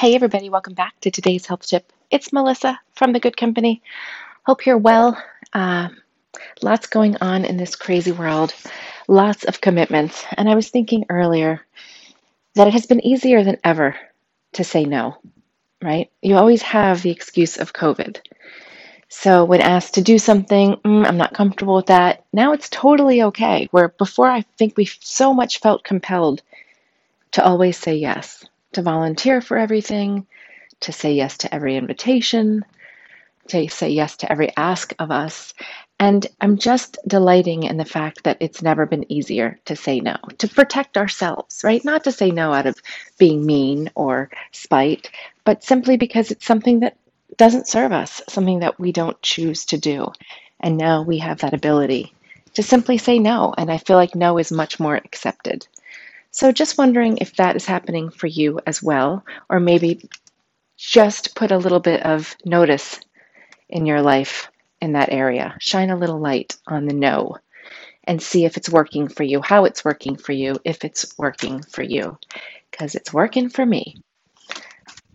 Hey, everybody, welcome back to today's health tip. It's Melissa from The Good Company. Hope you're well. Uh, lots going on in this crazy world, lots of commitments. And I was thinking earlier that it has been easier than ever to say no, right? You always have the excuse of COVID. So, when asked to do something, mm, I'm not comfortable with that. Now it's totally okay. Where before I think we so much felt compelled to always say yes to volunteer for everything, to say yes to every invitation, to say yes to every ask of us. And I'm just delighting in the fact that it's never been easier to say no, to protect ourselves, right? Not to say no out of being mean or spite, but simply because it's something that doesn't serve us, something that we don't choose to do. And now we have that ability to simply say no. And I feel like no is much more accepted. So just wondering if that is happening for you as well, or maybe just put a little bit of notice in your life in that area. Shine a little light on the no and see if it's working for you, how it's working for you, if it's working for you, because it's working for me.